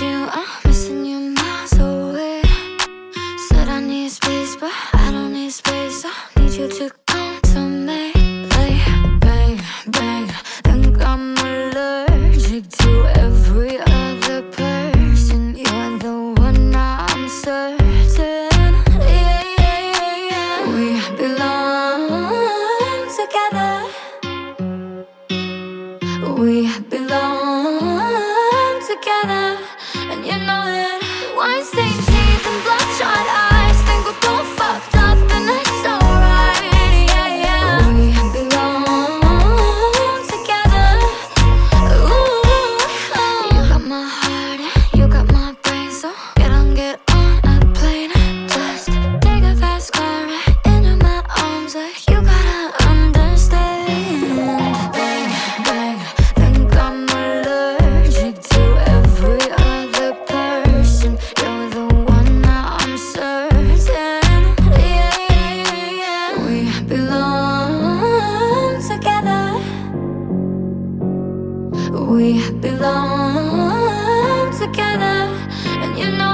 you. I'm missing you miles away. Said I need space, but I don't need space. I need you to come to me. Bang, bang. Think I'm allergic to every other person. You're the one I'm certain. Yeah, yeah, yeah, yeah. We belong together. We belong together, and you know it. Wine-stained teeth and bloodshot eyes think we're both fucked up, and that's alright. Yeah, yeah. We belong together. Ooh, oh. you got my heart. belong together, and you know.